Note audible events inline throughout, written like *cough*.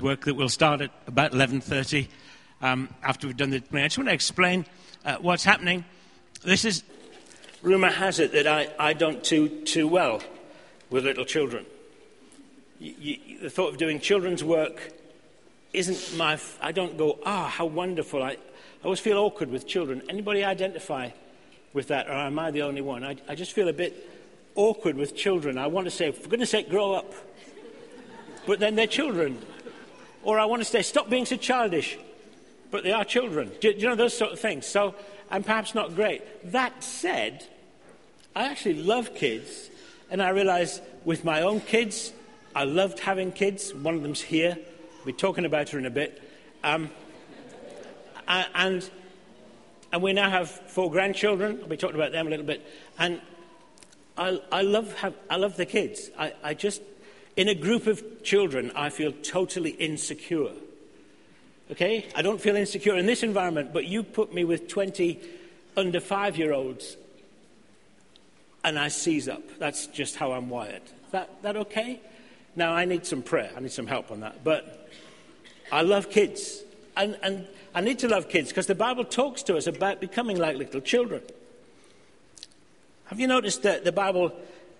work that will start at about 11.30 um, after we've done the I just want to explain uh, what's happening. This is, rumour has it that I, I don't do too well with little children. The thought of doing children's work isn't my, I don't go, ah, oh, how wonderful. I, I always feel awkward with children. Anybody identify with that, or am I the only one? I, I just feel a bit awkward with children. I want to say, for goodness sake, grow up. But then they're children. Or I want to say, stop being so childish. But they are children. Do, do you know those sort of things? So I'm perhaps not great. That said, I actually love kids. And I realize with my own kids, I loved having kids. One of them's here. We'll be talking about her in a bit. Um, and, and we now have four grandchildren. I'll be talking about them a little bit. And I, I, love, have, I love the kids. I, I just in a group of children, I feel totally insecure. Okay? I don't feel insecure in this environment, but you put me with 20 under five year olds and I seize up. That's just how I'm wired. That, that okay? Now, I need some prayer. I need some help on that. But I love kids. And, and I need to love kids because the Bible talks to us about becoming like little children. Have you noticed that the Bible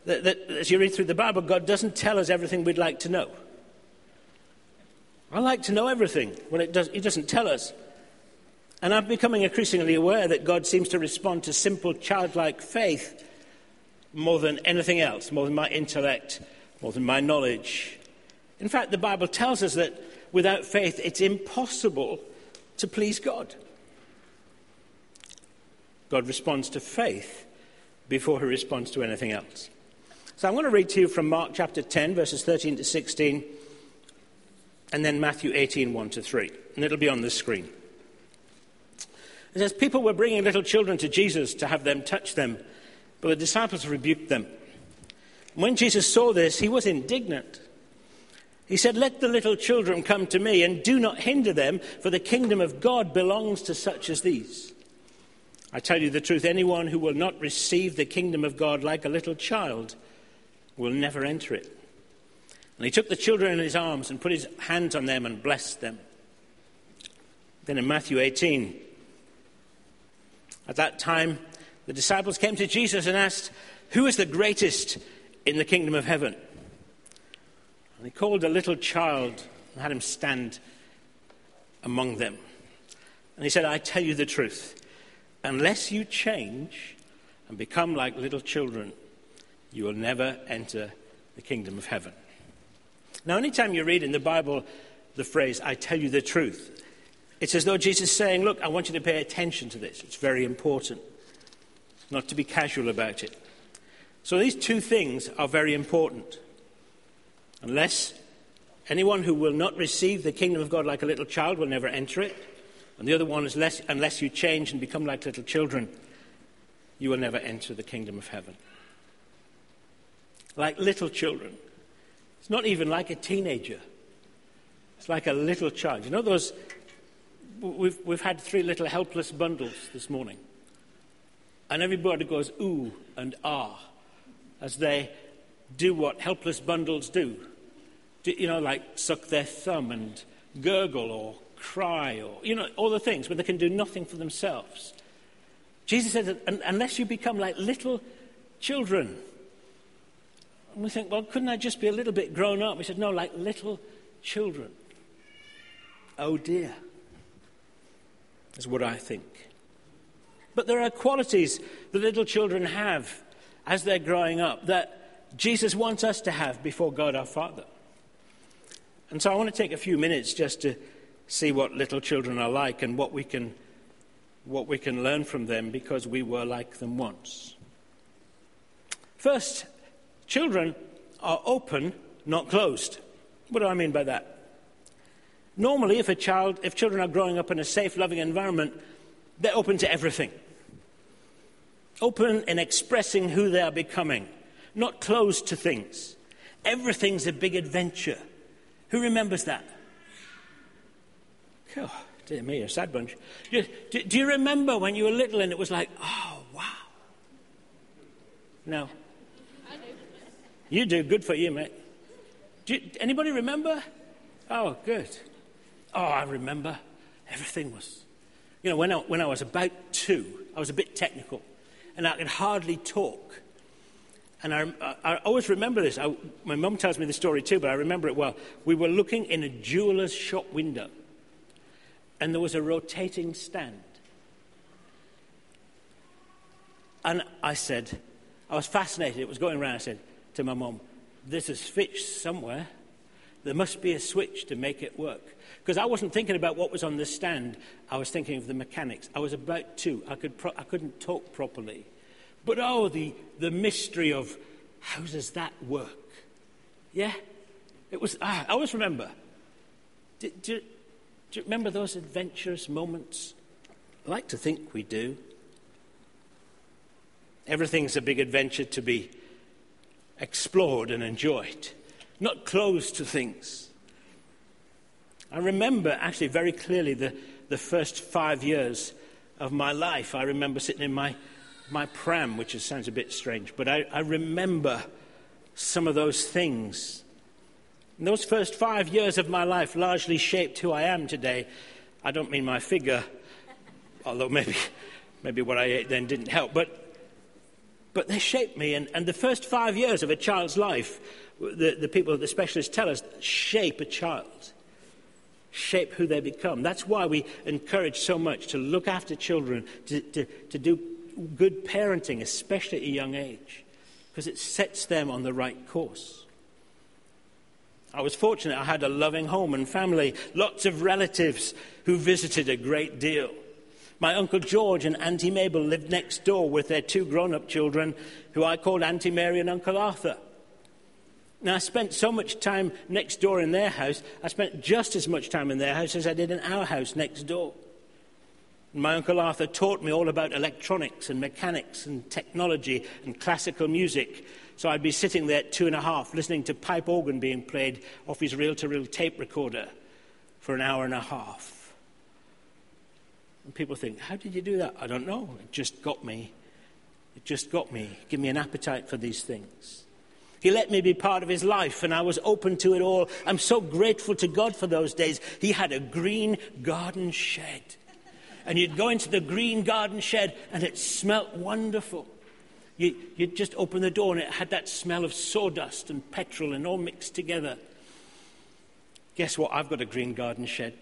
that, that as you read through the Bible, God doesn't tell us everything we'd like to know. I like to know everything when it does, He doesn't tell us. And I'm becoming increasingly aware that God seems to respond to simple childlike faith more than anything else, more than my intellect, more than my knowledge. In fact, the Bible tells us that without faith, it's impossible to please God. God responds to faith before he responds to anything else. So I'm going to read to you from Mark chapter 10, verses 13 to 16, and then Matthew 18, 1 to 3. And it'll be on the screen. It says, People were bringing little children to Jesus to have them touch them, but the disciples rebuked them. When Jesus saw this, he was indignant. He said, Let the little children come to me, and do not hinder them, for the kingdom of God belongs to such as these. I tell you the truth, anyone who will not receive the kingdom of God like a little child will never enter it. And he took the children in his arms and put his hands on them and blessed them. Then in Matthew 18, at that time, the disciples came to Jesus and asked, Who is the greatest in the kingdom of heaven? And he called a little child and had him stand among them. And he said, I tell you the truth, unless you change and become like little children, you will never enter the kingdom of heaven. Now, anytime you read in the Bible the phrase, I tell you the truth, it's as though Jesus is saying, Look, I want you to pay attention to this. It's very important, not to be casual about it. So, these two things are very important. Unless anyone who will not receive the kingdom of God like a little child will never enter it. And the other one is, less, unless you change and become like little children, you will never enter the kingdom of heaven like little children. It's not even like a teenager. It's like a little child. You know those? We've, we've had three little helpless bundles this morning. And everybody goes ooh and ah as they do what helpless bundles do. do. You know, like suck their thumb and gurgle or cry or, you know, all the things where they can do nothing for themselves. Jesus said that unless you become like little children, and we think, well, couldn't I just be a little bit grown up? He said, no, like little children. Oh dear, is what I think. But there are qualities that little children have as they're growing up that Jesus wants us to have before God our Father. And so I want to take a few minutes just to see what little children are like and what we can, what we can learn from them because we were like them once. First, Children are open, not closed. What do I mean by that? Normally, if a child, if children are growing up in a safe, loving environment, they're open to everything. Open in expressing who they are becoming, not closed to things. Everything's a big adventure. Who remembers that? Oh, dear me, a sad bunch. Do, do, do you remember when you were little and it was like, oh, wow? No. You do. Good for you, mate. You, anybody remember? Oh, good. Oh, I remember. Everything was. You know, when I, when I was about two, I was a bit technical, and I could hardly talk. And I, I, I always remember this. I, my mum tells me the story too, but I remember it well. We were looking in a jeweler's shop window, and there was a rotating stand. And I said, I was fascinated. It was going around. I said to my mum, There's a switch somewhere. There must be a switch to make it work. Because I wasn't thinking about what was on the stand, I was thinking of the mechanics. I was about two. I, could pro- I couldn't talk properly. But oh, the, the mystery of how does that work? Yeah? It was, ah, I always remember. Do, do, do you remember those adventurous moments? I like to think we do. Everything's a big adventure to be explored and enjoyed, not closed to things. I remember actually very clearly the, the first five years of my life. I remember sitting in my, my pram, which sounds a bit strange, but I, I remember some of those things. And those first five years of my life largely shaped who I am today. I don't mean my figure, although maybe, maybe what I ate then didn't help, but but they shape me. And, and the first five years of a child's life, the, the people, the specialists tell us, shape a child, shape who they become. That's why we encourage so much to look after children, to, to, to do good parenting, especially at a young age, because it sets them on the right course. I was fortunate, I had a loving home and family, lots of relatives who visited a great deal. My Uncle George and Auntie Mabel lived next door with their two grown up children, who I called Auntie Mary and Uncle Arthur. Now, I spent so much time next door in their house, I spent just as much time in their house as I did in our house next door. My Uncle Arthur taught me all about electronics and mechanics and technology and classical music. So I'd be sitting there at two and a half listening to pipe organ being played off his reel to reel tape recorder for an hour and a half. And people think, how did you do that? I don't know. It just got me. It just got me. Give me an appetite for these things. He let me be part of his life, and I was open to it all. I'm so grateful to God for those days. He had a green garden shed. And you'd go into the green garden shed, and it smelt wonderful. You, would just open the door, and it had that smell of sawdust and petrol and all mixed together. Guess what? I've got a green garden shed.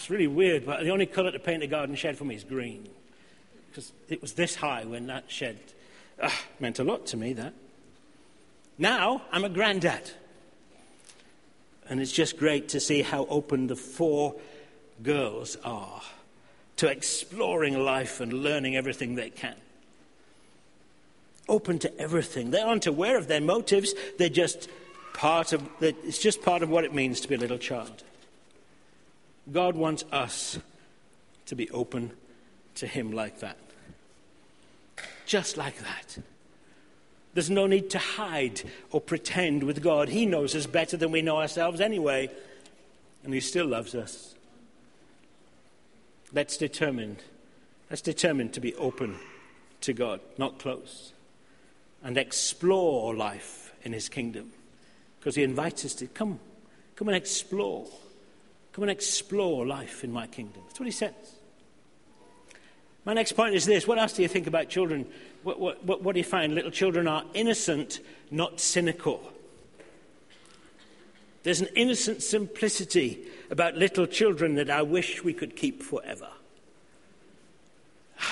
It's really weird, but the only colour to paint a garden shed for me is green. Because it was this high when that shed uh, meant a lot to me, that. Now I'm a granddad. And it's just great to see how open the four girls are to exploring life and learning everything they can. Open to everything. They aren't aware of their motives, they're just part of, it's just part of what it means to be a little child. God wants us to be open to Him like that. Just like that. There's no need to hide or pretend with God. He knows us better than we know ourselves anyway, and He still loves us. Let's determine, let's determine to be open to God, not close, and explore life in His kingdom, because He invites us to come, come and explore. Come and explore life in my kingdom. That's what he says. My next point is this. What else do you think about children? What, what, what, what do you find? Little children are innocent, not cynical. There's an innocent simplicity about little children that I wish we could keep forever. *sighs*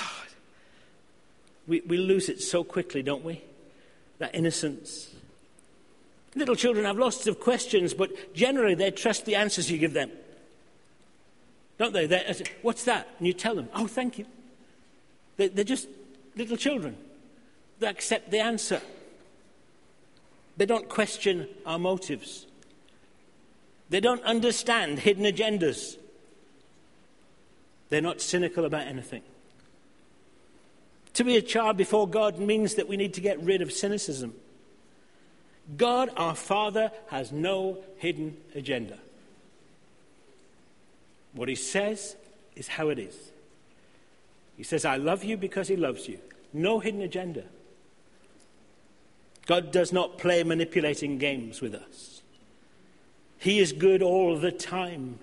We, we lose it so quickly, don't we? That innocence. Little children have lots of questions, but generally they trust the answers you give them don't they? They're, What's that? And you tell them, oh, thank you. They're, they're just little children. They accept the answer. They don't question our motives. They don't understand hidden agendas. They're not cynical about anything. To be a child before God means that we need to get rid of cynicism. God, our Father, has no hidden agenda. What he says is how it is. He says, I love you because he loves you. No hidden agenda. God does not play manipulating games with us. He is good all the time.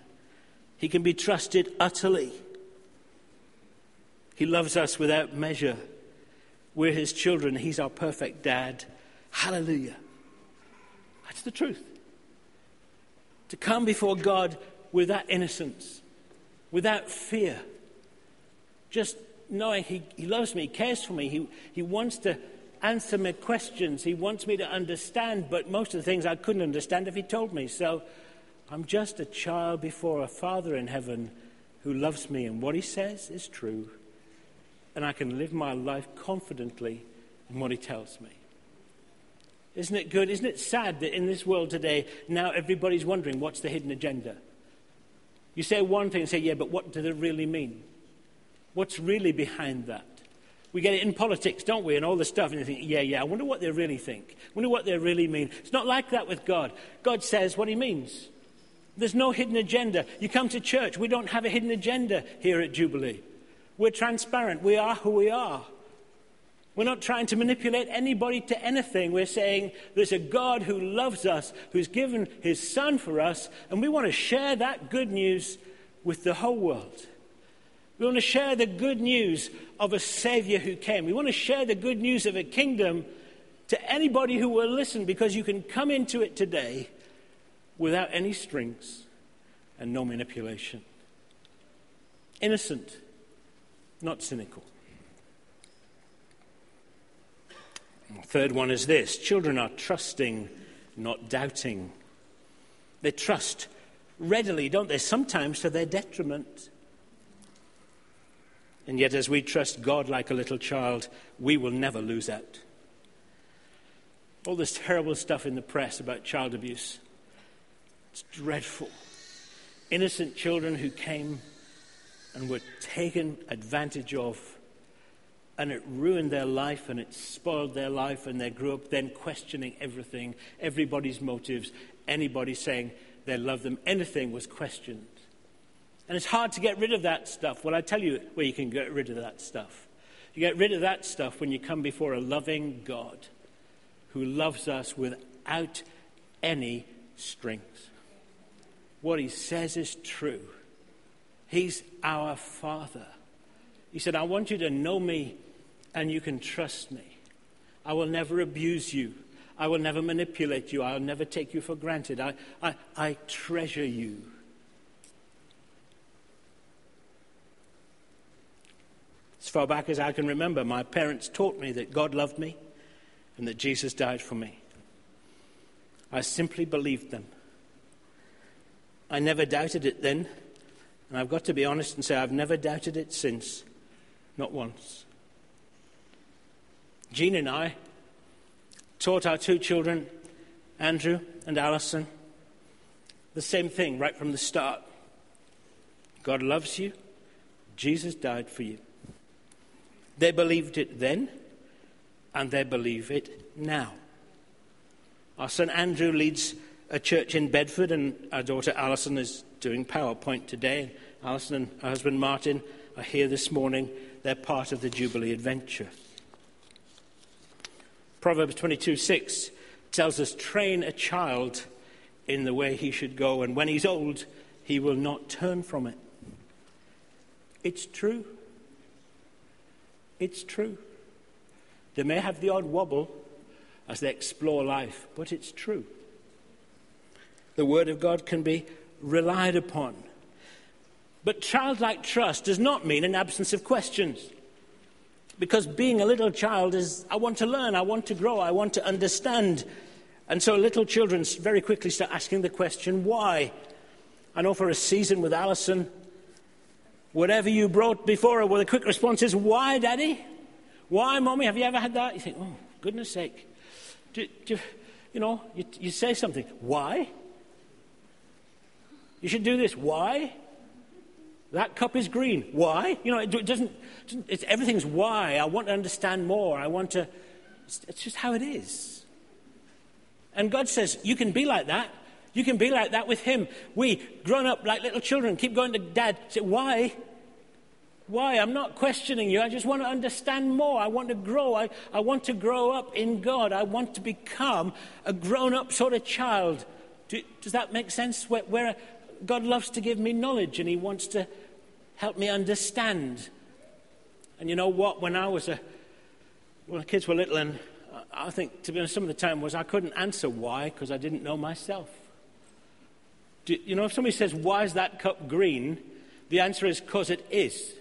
He can be trusted utterly. He loves us without measure. We're his children. He's our perfect dad. Hallelujah. That's the truth. To come before God with that innocence, without fear, just knowing he, he loves me, he cares for me, he, he wants to answer my questions, he wants me to understand, but most of the things I couldn't understand if he told me. So I'm just a child before a Father in heaven who loves me, and what he says is true, and I can live my life confidently in what he tells me. Isn't it good? Isn't it sad that in this world today, now everybody's wondering what's the hidden agenda? You say one thing and say, yeah, but what does it really mean? What's really behind that? We get it in politics, don't we, and all this stuff, and you think, yeah, yeah, I wonder what they really think. I wonder what they really mean. It's not like that with God. God says what he means. There's no hidden agenda. You come to church, we don't have a hidden agenda here at Jubilee. We're transparent. We are who we are. We're not trying to manipulate anybody to anything. We're saying there's a God who loves us, who's given his son for us, and we want to share that good news with the whole world. We want to share the good news of a Savior who came. We want to share the good news of a kingdom to anybody who will listen because you can come into it today without any strings and no manipulation. Innocent, not cynical. Third one is this children are trusting, not doubting. They trust readily, don't they? Sometimes to their detriment. And yet, as we trust God like a little child, we will never lose out. All this terrible stuff in the press about child abuse. It's dreadful. Innocent children who came and were taken advantage of and it ruined their life and it spoiled their life, and they grew up then questioning everything, everybody's motives, anybody saying they love them, anything was questioned. And it's hard to get rid of that stuff. Well, I tell you where you can get rid of that stuff. You get rid of that stuff when you come before a loving God who loves us without any strings. What he says is true. He's our Father. He said, I want you to know me and you can trust me. I will never abuse you. I will never manipulate you. I'll never take you for granted. I, I, I treasure you. As far back as I can remember, my parents taught me that God loved me and that Jesus died for me. I simply believed them. I never doubted it then, and I've got to be honest and say I've never doubted it since. Not once. Jean and I taught our two children, Andrew and Alison, the same thing right from the start. God loves you. Jesus died for you. They believed it then, and they believe it now. Our son Andrew leads a church in Bedford, and our daughter Alison is doing PowerPoint today. Alison and her husband Martin are here this morning. They're part of the Jubilee adventure. Proverbs 22 6 tells us, train a child in the way he should go, and when he's old, he will not turn from it. It's true. It's true. They may have the odd wobble as they explore life, but it's true. The Word of God can be relied upon. But childlike trust does not mean an absence of questions. Because being a little child is, I want to learn, I want to grow, I want to understand. And so little children very quickly start asking the question, why? I know for a season with Alison, whatever you brought before her, well, the quick response is, why, Daddy? Why, Mommy? Have you ever had that? You think, oh, goodness sake. Do, do, you know, you, you say something, why? You should do this, why? That cup is green. Why? You know, it doesn't, it's, everything's why. I want to understand more. I want to, it's just how it is. And God says, you can be like that. You can be like that with Him. We, grown up like little children, keep going to Dad, say, why? Why? I'm not questioning you. I just want to understand more. I want to grow. I, I want to grow up in God. I want to become a grown up sort of child Do, does that make sense? Where, where God loves to give me knowledge and He wants to help me understand. And you know what? When I was a, when the kids were little, and I think, to be honest, some of the time was I couldn't answer why because I didn't know myself. Do, you know, if somebody says, Why is that cup green? The answer is because it is.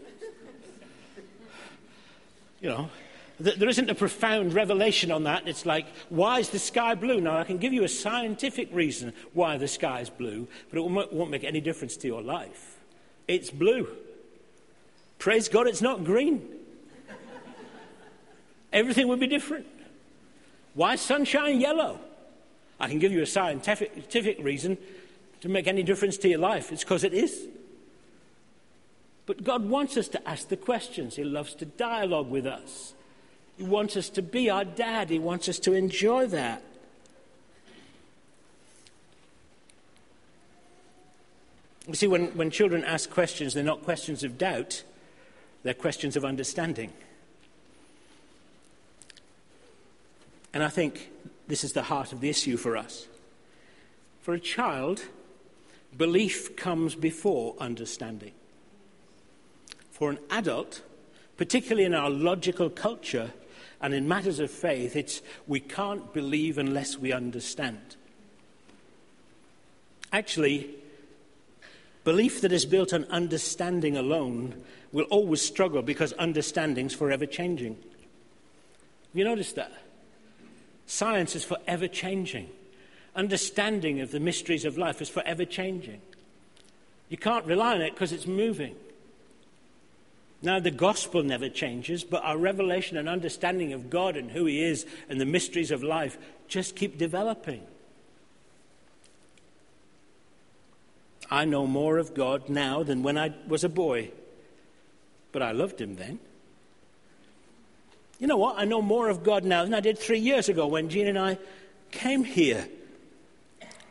you know, there isn't a profound revelation on that. It's like, why is the sky blue? Now, I can give you a scientific reason why the sky is blue, but it won't make any difference to your life. It's blue. Praise God, it's not green. Everything would be different. Why is sunshine yellow? I can give you a scientific reason to make any difference to your life. It's because it is. But God wants us to ask the questions. He loves to dialogue with us. He wants us to be our dad. He wants us to enjoy that. You see, when, when children ask questions, they're not questions of doubt, they're questions of understanding. And I think this is the heart of the issue for us. For a child, belief comes before understanding. For an adult, particularly in our logical culture, and in matters of faith, it's we can't believe unless we understand. Actually, belief that is built on understanding alone will always struggle because understanding's forever changing. You noticed that? Science is forever changing. Understanding of the mysteries of life is forever changing. You can't rely on it because it's moving. Now, the gospel never changes, but our revelation and understanding of God and who He is and the mysteries of life just keep developing. I know more of God now than when I was a boy, but I loved Him then. You know what? I know more of God now than I did three years ago when Jean and I came here.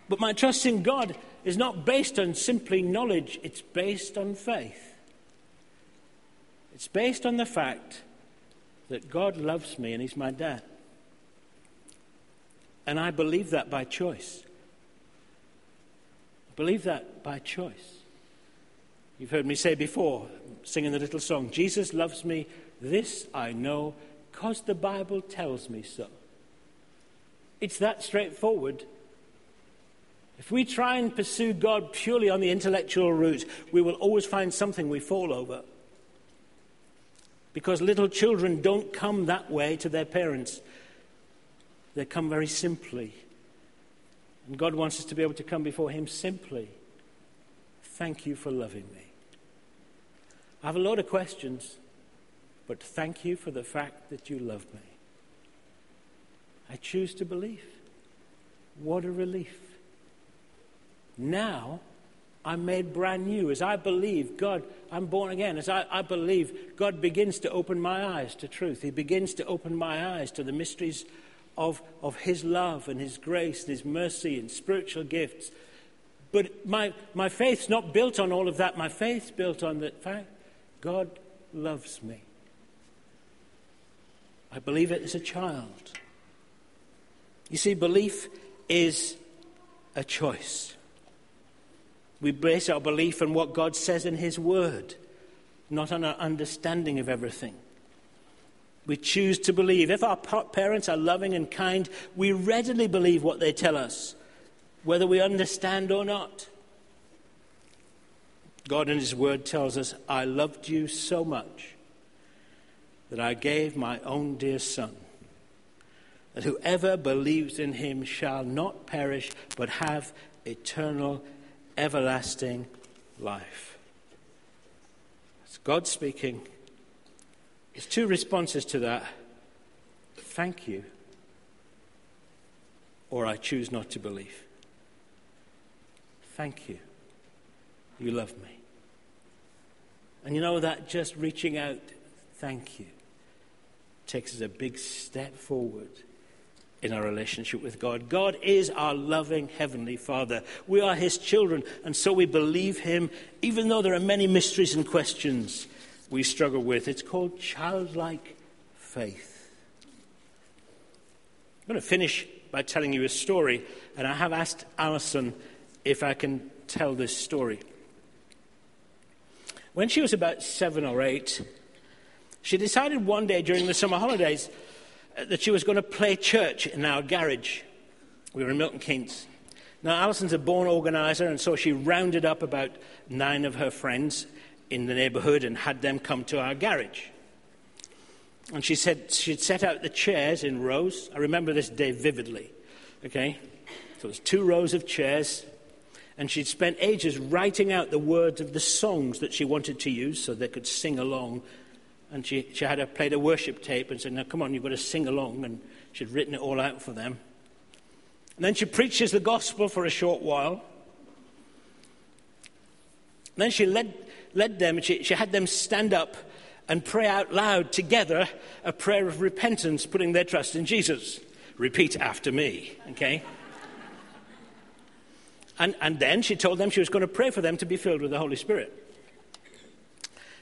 But my trust in God is not based on simply knowledge, it's based on faith. It's based on the fact that God loves me and He's my dad. And I believe that by choice. I believe that by choice. You've heard me say before, singing the little song, Jesus loves me, this I know, because the Bible tells me so. It's that straightforward. If we try and pursue God purely on the intellectual route, we will always find something we fall over because little children don't come that way to their parents. They come very simply. And God wants us to be able to come before Him simply. Thank you for loving me. I have a lot of questions, but thank you for the fact that you love me. I choose to believe. What a relief. Now, I'm made brand new. As I believe, God, I'm born again. As I, I, believe, God begins to open my eyes to truth. He begins to open my eyes to the mysteries of, of His love and His grace and His mercy and spiritual gifts. But my, my faith's not built on all of that. My faith's built on the fact God loves me. I believe it as a child. You see, belief is a choice. We base our belief on what God says in His Word, not on our understanding of everything. We choose to believe. If our parents are loving and kind, we readily believe what they tell us, whether we understand or not. God in His Word tells us, I loved you so much that I gave my own dear Son, that whoever believes in Him shall not perish but have eternal everlasting life. It's God speaking. There's two responses to that thank you, or I choose not to believe. Thank you. You love me. And you know that just reaching out, thank you, takes us a big step forward in our relationship with God. God is our loving Heavenly Father. We are His children, and so we believe Him, even though there are many mysteries and questions we struggle with. It's called childlike faith. I'm going to finish by telling you a story. And I have asked Alison if I can tell this story. When she was about seven or eight, she decided one day during the summer holidays Uh, that she was going to play church in our garage. We were in Milton Keynes. Now, Alison's a born organizer, and so she rounded up about nine of her friends in the neighborhood and had them come to our garage. And she said she'd set out the chairs in rows. I remember this day vividly. Okay? So there's two rows of chairs, and she'd spent ages writing out the words of the songs that she wanted to use so they could sing along. And she, she had a, played a worship tape and said, Now come on, you've got to sing along. And she'd written it all out for them. And then she preaches the gospel for a short while. And then she led, led them, she, she had them stand up and pray out loud together a prayer of repentance, putting their trust in Jesus. Repeat after me, okay? And, and then she told them she was going to pray for them to be filled with the Holy Spirit.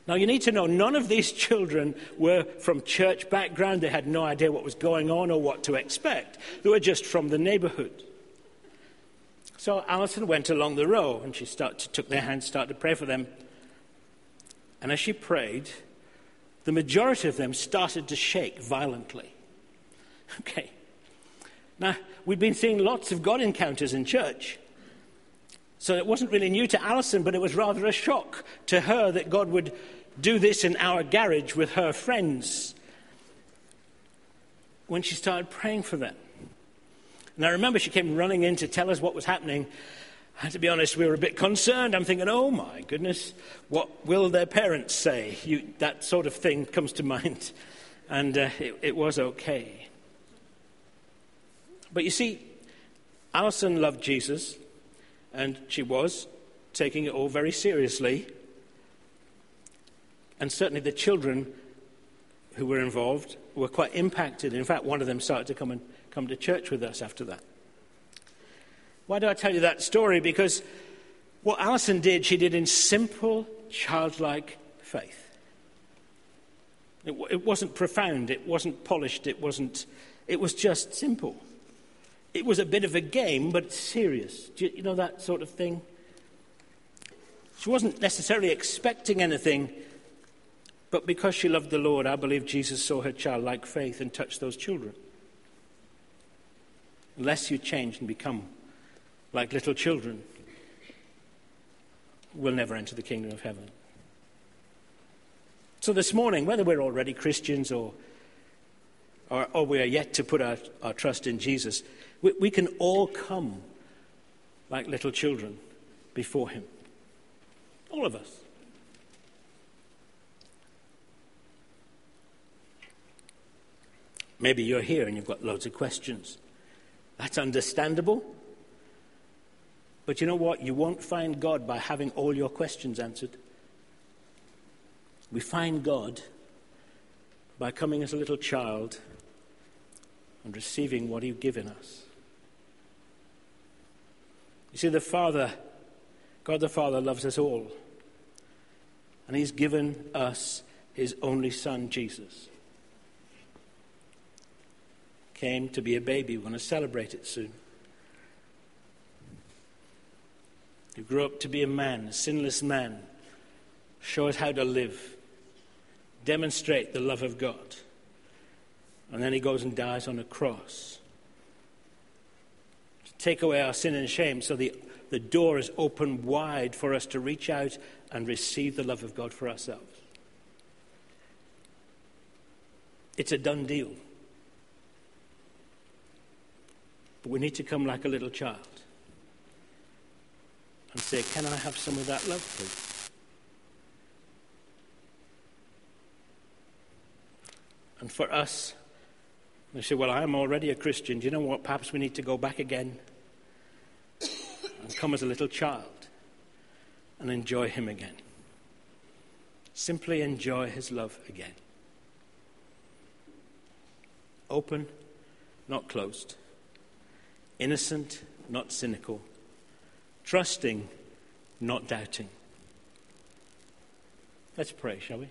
Now, you need to know none of these *laughs* children were from church background. They had no idea what was going on or what to expect. They were just from the neighborhood. So Alison went along the row and she started, took their hands, started to pray for them. And as she prayed, the majority of them started to shake violently. *laughs* Okay. Now, we'd been seeing lots of God encounters in church. So it wasn't really new to Alison, but it was rather a shock to her that God would do this in our garage with her friends when she started praying for them. And I remember she came running in to tell us what was happening. And to be honest, we were a bit concerned. I'm thinking, oh my goodness, what will their parents say? You, that sort of thing comes to *laughs* mind. And uh, it, it was okay. But you see, Alison loved Jesus. And she was taking it all very seriously. And certainly the children who were involved were quite impacted. In fact, one of them started to come and come to church with us after that. Why do I tell you that story? Because what Alison did, she did in simple, childlike faith. It, it wasn't profound, it wasn't polished, it wasn't, it was just simple. It was a bit of a game, but serious. You, you know that sort of thing? She wasn't necessarily expecting anything, but because she loved the Lord, I believe Jesus saw her childlike faith and touched those children. Unless you change and become like little children, we'll never enter the kingdom of heaven. So this morning, whether we're already Christians or, or, or we are yet to put our, our trust in Jesus, we, we can all come like little children before Him. All of us. Maybe you're here and you've got loads of questions. That's understandable. But you know what? You won't find God by having all your questions answered. We find God by coming as a little child and receiving what He's given us. You see, the Father, God the Father, loves us all. And He's given us His only Son, Jesus. Came to be a baby. We're going to celebrate it soon. He grew up to be a man, a sinless man. Show us how to live. Demonstrate the love of God. And then he goes and dies on a cross to take away our sin and shame so the, the door is open wide for us to reach out and receive the love of God for ourselves. It's a done deal. But we need to come like a little child and say, Can I have some of that love, please? And for us, we say, Well, I'm already a Christian. Do you know what? Perhaps we need to go back again and come as a little child and enjoy Him again. Simply enjoy His love again. Open, not closed. Innocent, not cynical. Trusting, not doubting. Let's pray, shall we?